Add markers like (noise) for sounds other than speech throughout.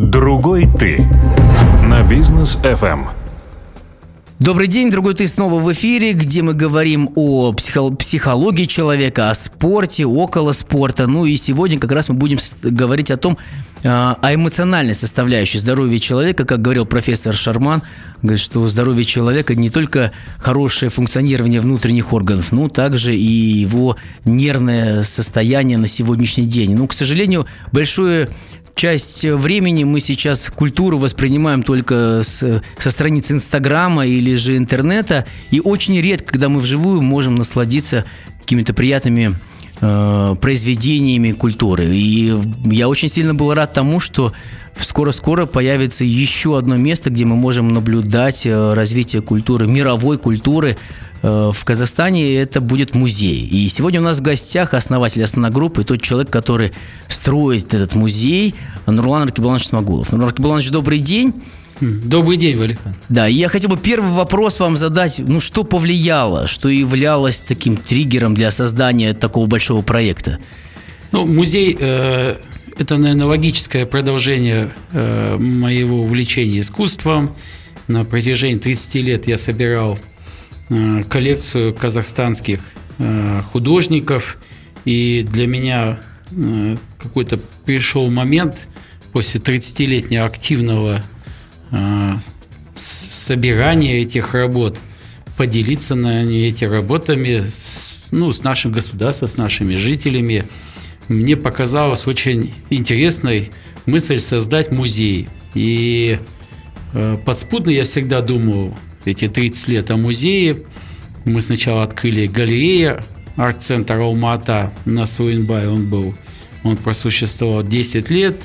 Другой ты на бизнес FM. Добрый день, другой ты снова в эфире, где мы говорим о психо- психологии человека, о спорте, около спорта. Ну и сегодня как раз мы будем говорить о том, а, о эмоциональной составляющей здоровья человека, как говорил профессор Шарман, говорит, что здоровье человека не только хорошее функционирование внутренних органов, но также и его нервное состояние на сегодняшний день. Ну, к сожалению, большое часть времени мы сейчас культуру воспринимаем только с, со страниц Инстаграма или же интернета, и очень редко, когда мы вживую можем насладиться какими-то приятными э, произведениями культуры. И я очень сильно был рад тому, что скоро-скоро появится еще одно место, где мы можем наблюдать э, развитие культуры, мировой культуры, Э, в Казахстане это будет музей. И сегодня у нас в гостях основатель основногруппы, тот человек, который строит этот музей, Нурлан Аркибуланович Смогулов. Нурлан Аркибуланович, добрый день. Добрый день, Валихан. Да, и я хотел бы первый вопрос вам задать. Ну, что повлияло, что являлось таким триггером для создания такого большого проекта? Ну, музей э, – это, наверное, логическое продолжение э, моего увлечения искусством. На протяжении 30 лет я собирал Э, коллекцию казахстанских э, художников. И для меня э, какой-то пришел момент после 30-летнего активного собирания этих работ поделиться на эти работами с, ну, с нашим государством, с нашими жителями. Мне показалось очень интересной мысль создать музей. И подспудно я всегда думал, эти 30 лет о музее. Мы сначала открыли галерею, арт-центр Алмата на Суинбай он был. Он просуществовал 10 лет,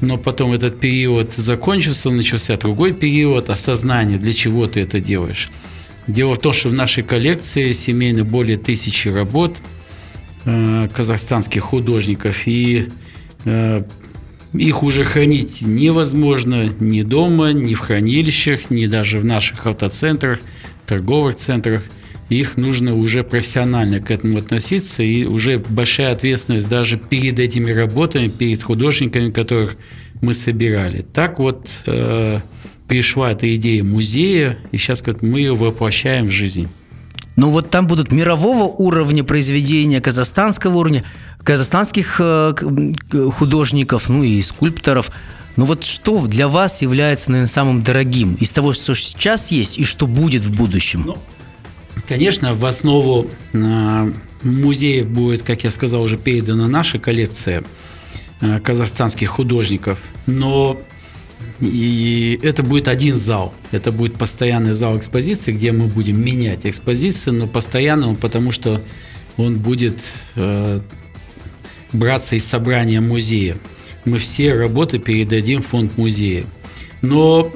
но потом этот период закончился, начался другой период осознания, для чего ты это делаешь. Дело в том, что в нашей коллекции семейно более тысячи работ э, казахстанских художников, и э, их уже хранить невозможно ни дома, ни в хранилищах, ни даже в наших автоцентрах, торговых центрах. Их нужно уже профессионально к этому относиться, и уже большая ответственность даже перед этими работами, перед художниками, которых мы собирали. Так вот э, пришла эта идея музея, и сейчас как мы ее воплощаем в жизнь. Ну вот там будут мирового уровня произведения, казахстанского уровня, казахстанских э, художников, ну и скульпторов. Ну вот что для вас является, наверное, самым дорогим из того, что сейчас есть и что будет в будущем? Ну, конечно, в основу э, музея будет, как я сказал, уже передана наша коллекция э, казахстанских художников, но и это будет один зал. Это будет постоянный зал экспозиции, где мы будем менять экспозицию, но постоянно, потому что он будет э, браться из собрания музея. Мы все работы передадим в фонд музея. Но,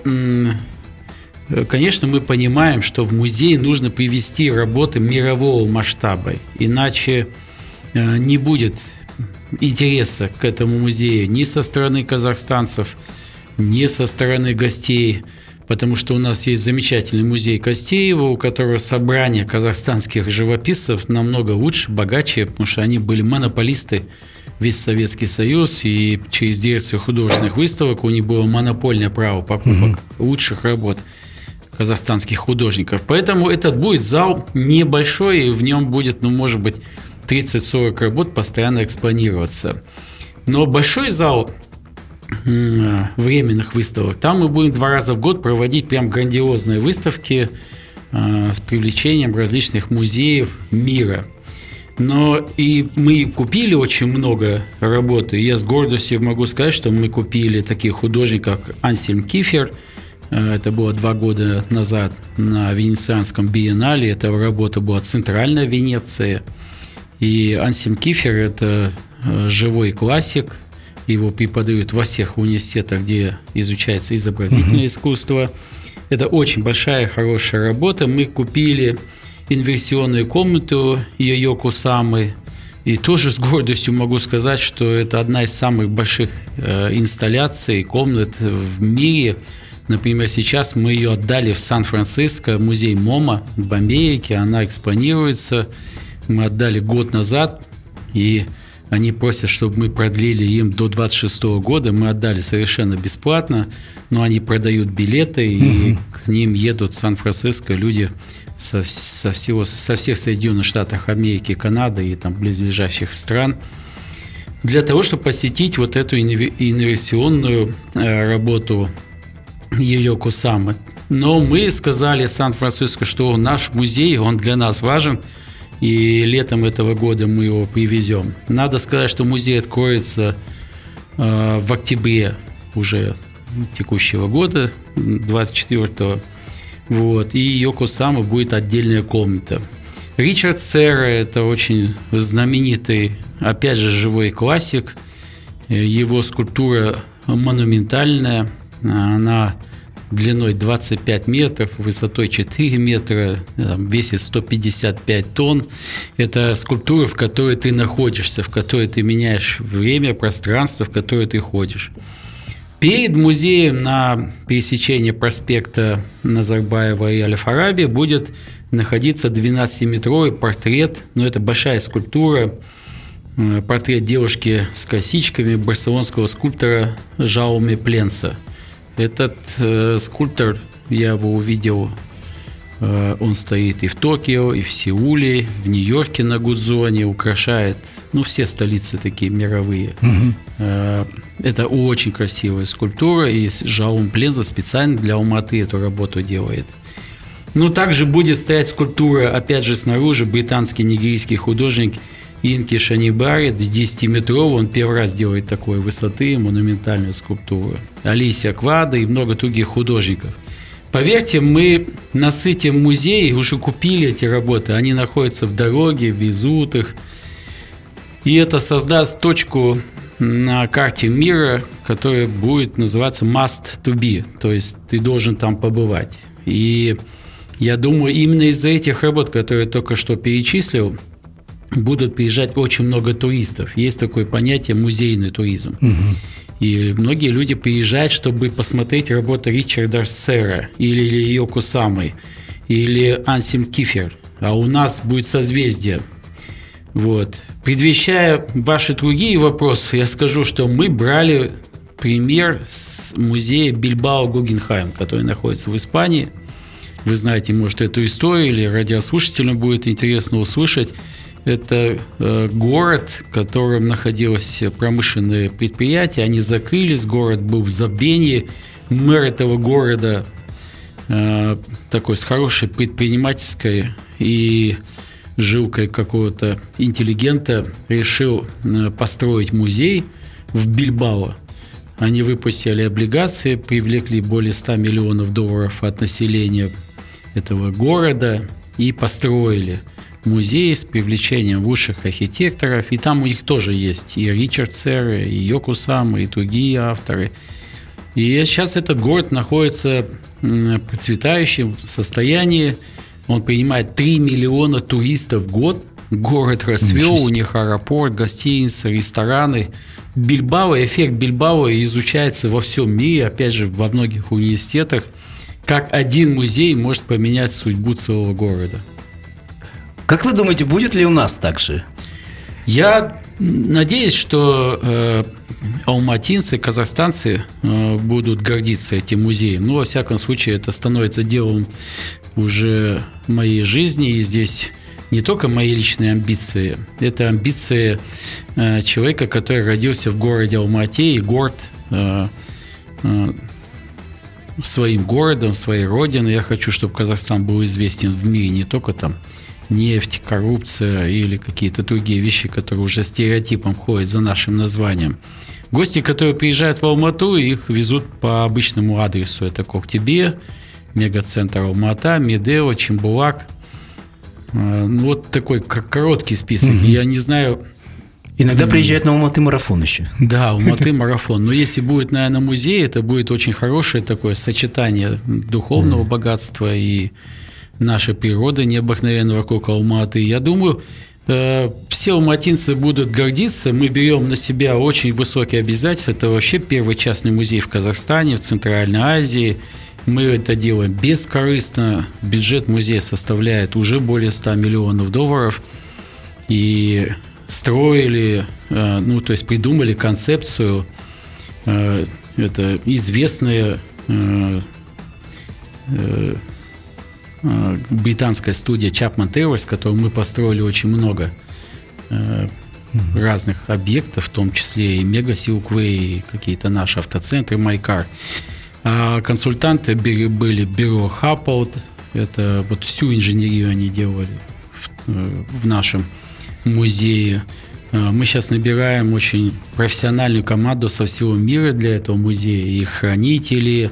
конечно, мы понимаем, что в музей нужно привести работы мирового масштаба, иначе э, не будет интереса к этому музею ни со стороны казахстанцев, не со стороны гостей, потому что у нас есть замечательный музей Костеева, у которого собрание казахстанских живописцев намного лучше, богаче, потому что они были монополисты весь Советский Союз, и через дирекцию художественных выставок у них было монопольное право покупок угу. лучших работ казахстанских художников. Поэтому этот будет зал небольшой, и в нем будет, ну, может быть, 30-40 работ постоянно экспонироваться. Но большой зал временных выставок. Там мы будем два раза в год проводить прям грандиозные выставки э, с привлечением различных музеев мира. Но и мы купили очень много работы. Я с гордостью могу сказать, что мы купили таких художников, как Ансельм Кифер. Э, это было два года назад на Венецианском биеннале. Эта работа была «Центральная Венеция». И Ансельм Кифер – это э, живой классик – его преподают во всех университетах, где изучается изобразительное uh-huh. искусство. Это очень большая, хорошая работа. Мы купили инверсионную комнату ее Кусамы. И тоже с гордостью могу сказать, что это одна из самых больших э, инсталляций, комнат в мире. Например, сейчас мы ее отдали в Сан-Франциско, музей МОМА в Америке. Она экспонируется. Мы отдали год назад. И Они просят, чтобы мы продлили им до 26 года. Мы отдали совершенно бесплатно, но они продают билеты, и угу. к ним едут в Сан-Франциско люди со, со, всего, со всех Соединенных Штатов Америки, Канады и там близлежащих стран для того, чтобы посетить вот эту инновационную э, работу ее Кусамы. Но мы сказали Сан-Франциско, что наш музей, он для нас важен, и летом этого года мы его привезем. Надо сказать, что музей откроется э, в октябре уже текущего года, 24 вот, и Йоко-Сама будет отдельная комната. Ричард Серра – это очень знаменитый, опять же, живой классик. Его скульптура монументальная, она длиной 25 метров, высотой 4 метра, весит 155 тонн. Это скульптура, в которой ты находишься, в которой ты меняешь время, пространство, в которое ты ходишь. Перед музеем на пересечении проспекта Назарбаева и Аль-Фараби будет находиться 12-метровый портрет, но ну, это большая скульптура, э, портрет девушки с косичками барселонского скульптора Жауме Пленса. Этот э, скульптор, я его увидел, э, он стоит и в Токио, и в Сеуле, в Нью-Йорке на Гудзоне, украшает ну, все столицы такие мировые. Угу. Это очень красивая скульптура, и Жаум Плеза специально для Алматы эту работу делает. Ну, также будет стоять скульптура, опять же, снаружи, британский нигерийский художник Инки Шанибари, 10-метровый, он первый раз делает такой высоты, монументальную скульптуру. Алисия Квада и много других художников. Поверьте, мы насытим музей, уже купили эти работы, они находятся в дороге, везут их – и это создаст точку на карте мира, которая будет называться must to be, то есть ты должен там побывать. И я думаю, именно из-за этих работ, которые я только что перечислил, будут приезжать очень много туристов. Есть такое понятие музейный туризм. Угу. И многие люди приезжают, чтобы посмотреть работы Ричарда Сера или Ильё Кусамы или Ансим Кифер. А у нас будет созвездие. Вот. Предвещая ваши другие вопросы, я скажу, что мы брали пример с музея Бильбао Гугенхайм, который находится в Испании. Вы знаете, может, эту историю или радиослушателям будет интересно услышать. Это э, город, в котором находилось промышленное предприятие. Они закрылись, город был в забвении. Мэр этого города э, такой с хорошей предпринимательской и жилкой какого-то интеллигента решил э, построить музей в Бильбао. Они выпустили облигации, привлекли более 100 миллионов долларов от населения этого города и построили музей с привлечением лучших архитекторов. И там у них тоже есть и Ричард Сер, и Йокусама, и другие авторы. И сейчас этот город находится в процветающем состоянии. Он принимает 3 миллиона туристов в год. Город расцвел, у них аэропорт, гостиницы, рестораны. Бильбао, эффект Бильбао изучается во всем мире, опять же, во многих университетах, как один музей может поменять судьбу целого города. Как вы думаете, будет ли у нас так же? Я надеюсь, что э, алматинцы, казахстанцы э, будут гордиться этим музеем. Ну, во всяком случае, это становится делом уже моей жизни, и здесь не только мои личные амбиции, это амбиции э, человека, который родился в городе Алмате и горд э, э, своим городом, своей родиной. Я хочу, чтобы Казахстан был известен в мире не только там нефть, коррупция или какие-то другие вещи, которые уже стереотипом ходят за нашим названием. Гости, которые приезжают в Алмату, их везут по обычному адресу. Это Коктебе, мегацентр Алмата, Медео, Чембулак. А, ну, вот такой как короткий список. Угу. Я не знаю... Иногда приезжают на Алматы марафон еще. Да, Алматы (laughs) марафон. Но если будет, наверное, музей, это будет очень хорошее такое сочетание духовного богатства и нашей природы необыкновенного вокруг Алматы. Я думаю, э, все алматинцы будут гордиться. Мы берем на себя очень высокие обязательства. Это вообще первый частный музей в Казахстане, в Центральной Азии – мы это делаем бескорыстно. Бюджет музея составляет уже более 100 миллионов долларов. И строили, э, ну, то есть придумали концепцию. Э, это известная э, британская студия Chapman Towers, которую мы построили очень много разных объектов, в том числе и Мега Силквей, какие-то наши автоцентры, Майкар. А консультанты были бюро Хаппелд, это вот всю инженерию они делали в нашем музее. Мы сейчас набираем очень профессиональную команду со всего мира для этого музея. И хранители,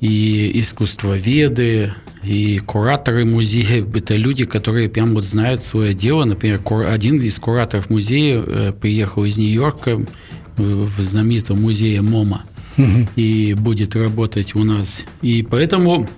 и искусствоведы, и кураторы музея. Это люди, которые прям вот знают свое дело. Например, один из кураторов музея э, приехал из Нью-Йорка в знаменитом музее МОМА. Угу. И будет работать у нас. И поэтому,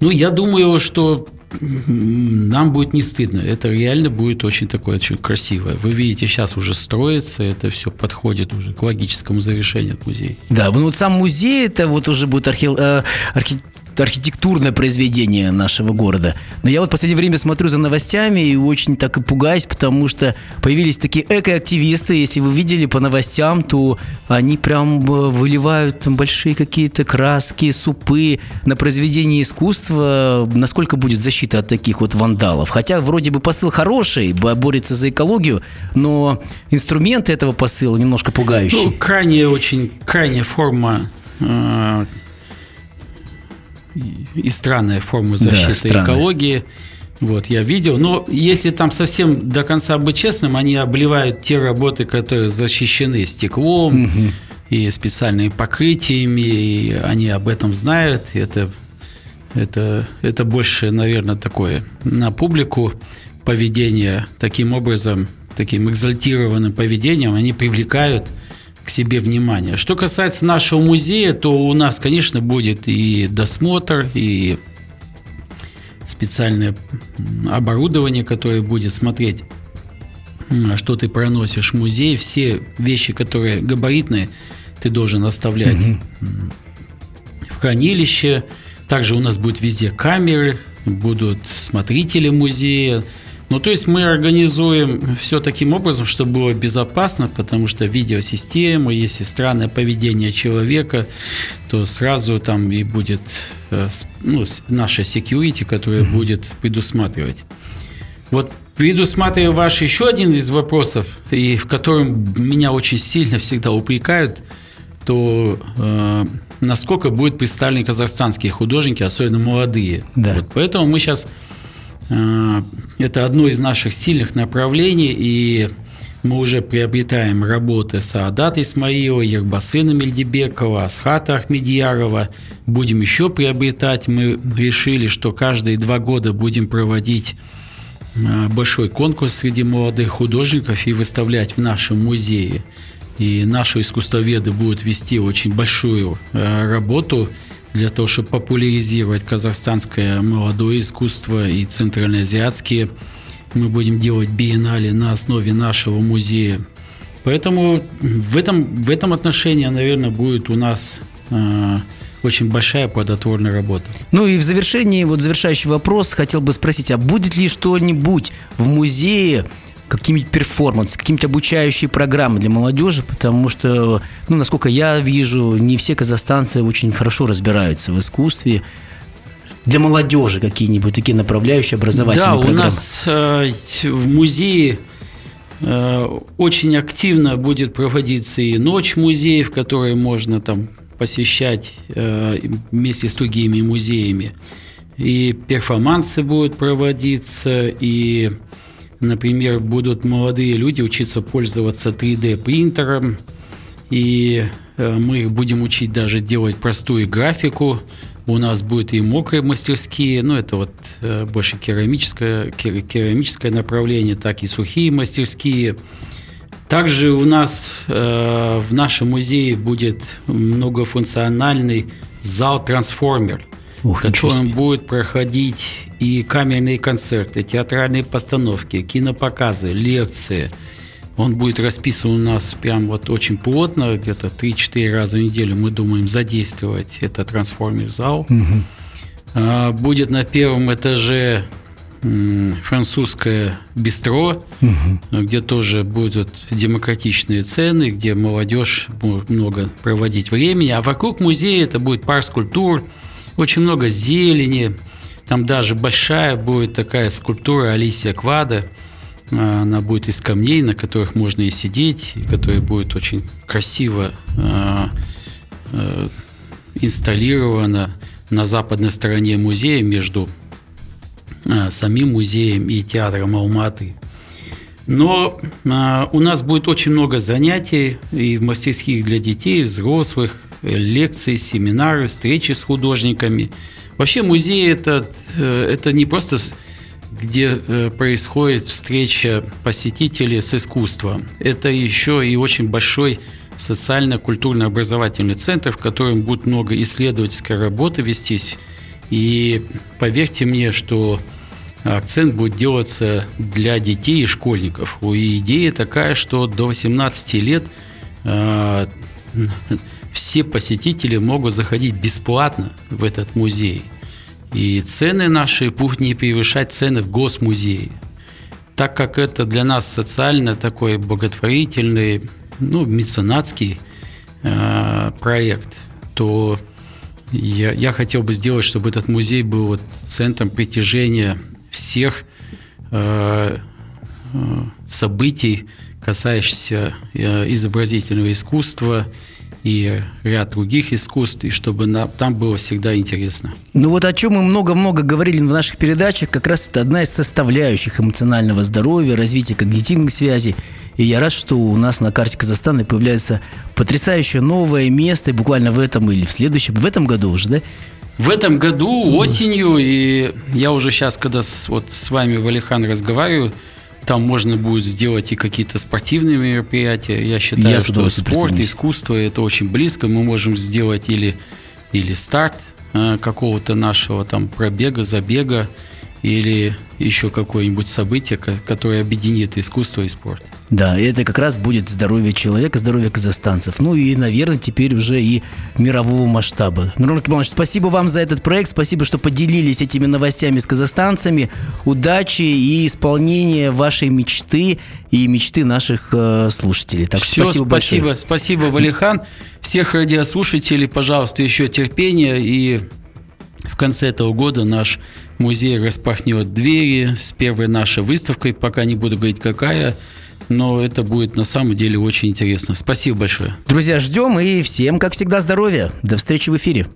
ну, я думаю, что нам будет не стыдно. Это реально будет очень такое очень красивое. Вы видите, сейчас уже строится, это все подходит уже к логическому завершению музея. Да, ну вот сам музей, это вот уже будет архи... Э, архи архитектурное произведение нашего города. Но я вот в последнее время смотрю за новостями и очень так и пугаюсь, потому что появились такие экоактивисты. Если вы видели по новостям, то они прям э, выливают там большие какие-то краски, супы на произведение искусства. Насколько будет защита от таких вот вандалов? Хотя вроде бы посыл хороший, борется за экологию, но инструменты этого посыла немножко пугающие. Ну, крайне очень крайняя форма э, и странная форма защиты да, экологии. Вот, я видел. Но если там совсем до конца быть честным, они обливают те работы, которые защищены стеклом угу. и специальными покрытиями, и они об этом знают. Это, это, это больше, наверное, такое на публику поведение таким образом, таким экзальтированным поведением, они привлекают к себе внимание. Что касается нашего музея, то у нас, конечно, будет и досмотр, и специальное оборудование, которое будет смотреть, что ты проносишь в музей. Все вещи, которые габаритные, ты должен оставлять угу. в хранилище. Также у нас будет везде камеры, будут смотрители музея, ну, то есть мы организуем все таким образом, чтобы было безопасно, потому что видеосистема, если странное поведение человека, то сразу там и будет э, ну, наша security, которая mm-hmm. будет предусматривать. Вот предусматривая ваш еще один из вопросов, и в котором меня очень сильно всегда упрекают, то э, насколько будут представлены казахстанские художники, особенно молодые. Да. Вот поэтому мы сейчас это одно из наших сильных направлений, и мы уже приобретаем работы Саадат Исмаила, Ербасына Мельдебекова, Асхата Ахмедьярова. Будем еще приобретать. Мы решили, что каждые два года будем проводить э, большой конкурс среди молодых художников и выставлять в нашем музее. И наши искусствоведы будут вести очень большую э, работу – для того, чтобы популяризировать казахстанское молодое искусство и центральноазиатские. Мы будем делать биеннале на основе нашего музея. Поэтому в этом, в этом отношении, наверное, будет у нас э, очень большая плодотворная работа. Ну и в завершении, вот завершающий вопрос, хотел бы спросить, а будет ли что-нибудь в музее, какие-нибудь перформансы, какие-нибудь обучающие программы для молодежи, потому что, ну, насколько я вижу, не все казахстанцы очень хорошо разбираются в искусстве. Для молодежи какие-нибудь такие направляющие образовательные да, программы? Да, у нас э, в музее э, очень активно будет проводиться и ночь музеев, которые можно там посещать э, вместе с другими музеями. И перформансы будут проводиться, и Например, будут молодые люди учиться пользоваться 3D принтером, и э, мы их будем учить даже делать простую графику. У нас будет и мокрые мастерские, ну это вот э, больше керамическое, керамическое направление, так и сухие мастерские. Также у нас э, в нашем музее будет многофункциональный зал-трансформер – в котором будет проходить и камерные концерты, театральные постановки, кинопоказы, лекции. Он будет расписан у нас прям вот очень плотно, где-то 3-4 раза в неделю мы думаем задействовать этот трансформер-зал. Угу. Будет на первом этаже французское бистро, угу. где тоже будут демократичные цены, где молодежь будет много проводить времени. А вокруг музея это будет парк скульптур, очень много зелени. Там даже большая будет такая скульптура Алисия Квада. Она будет из камней, на которых можно и сидеть, и которая будет очень красиво э, э, инсталлирована на западной стороне музея между самим музеем и театром Алматы. Но э, у нас будет очень много занятий и в мастерских для детей, взрослых, лекции, семинары, встречи с художниками. Вообще музей это, э, это не просто где э, происходит встреча посетителей с искусством. Это еще и очень большой социально-культурно-образовательный центр, в котором будет много исследовательской работы вестись. И поверьте мне, что акцент будет делаться для детей и школьников. И идея такая, что до 18 лет э, все посетители могут заходить бесплатно в этот музей. И цены наши будут не превышать цены в госмузее. Так как это для нас социально такой благотворительный, ну, меценатский э, проект, то я, я хотел бы сделать, чтобы этот музей был вот центром притяжения всех э, э событий, касающихся э, изобразительного искусства, и ряд других искусств, и чтобы на, там было всегда интересно. Ну вот о чем мы много-много говорили в наших передачах, как раз это одна из составляющих эмоционального здоровья, развития когнитивных связей. И я рад, что у нас на карте Казахстана появляется потрясающее новое место, и буквально в этом или в следующем, в этом году уже, да? В этом году осенью, и я уже сейчас, когда с, вот с вами, Валихан, разговариваю, там можно будет сделать и какие-то спортивные мероприятия. Я считаю, Я что спорт, искусство это очень близко. Мы можем сделать или, или старт э, какого-то нашего там пробега, забега, или еще какое-нибудь событие, которое объединит искусство и спорт. Да, и это как раз будет здоровье человека, здоровье казахстанцев. Ну и, наверное, теперь уже и мирового масштаба. Нурлан Кимович, спасибо вам за этот проект, спасибо, что поделились этими новостями с казахстанцами. Удачи и исполнения вашей мечты и мечты наших э, слушателей. Так Все, спасибо, спасибо, большое. спасибо, Валихан. Всех радиослушателей, пожалуйста, еще терпения и в конце этого года наш музей распахнет двери с первой нашей выставкой, пока не буду говорить какая, но это будет на самом деле очень интересно. Спасибо большое. Друзья, ждем и всем, как всегда, здоровья. До встречи в эфире.